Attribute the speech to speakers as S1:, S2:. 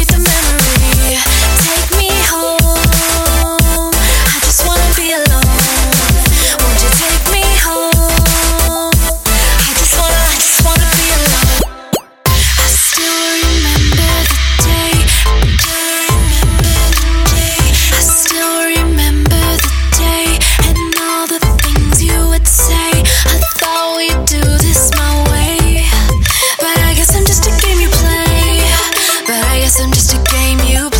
S1: get the a game you play.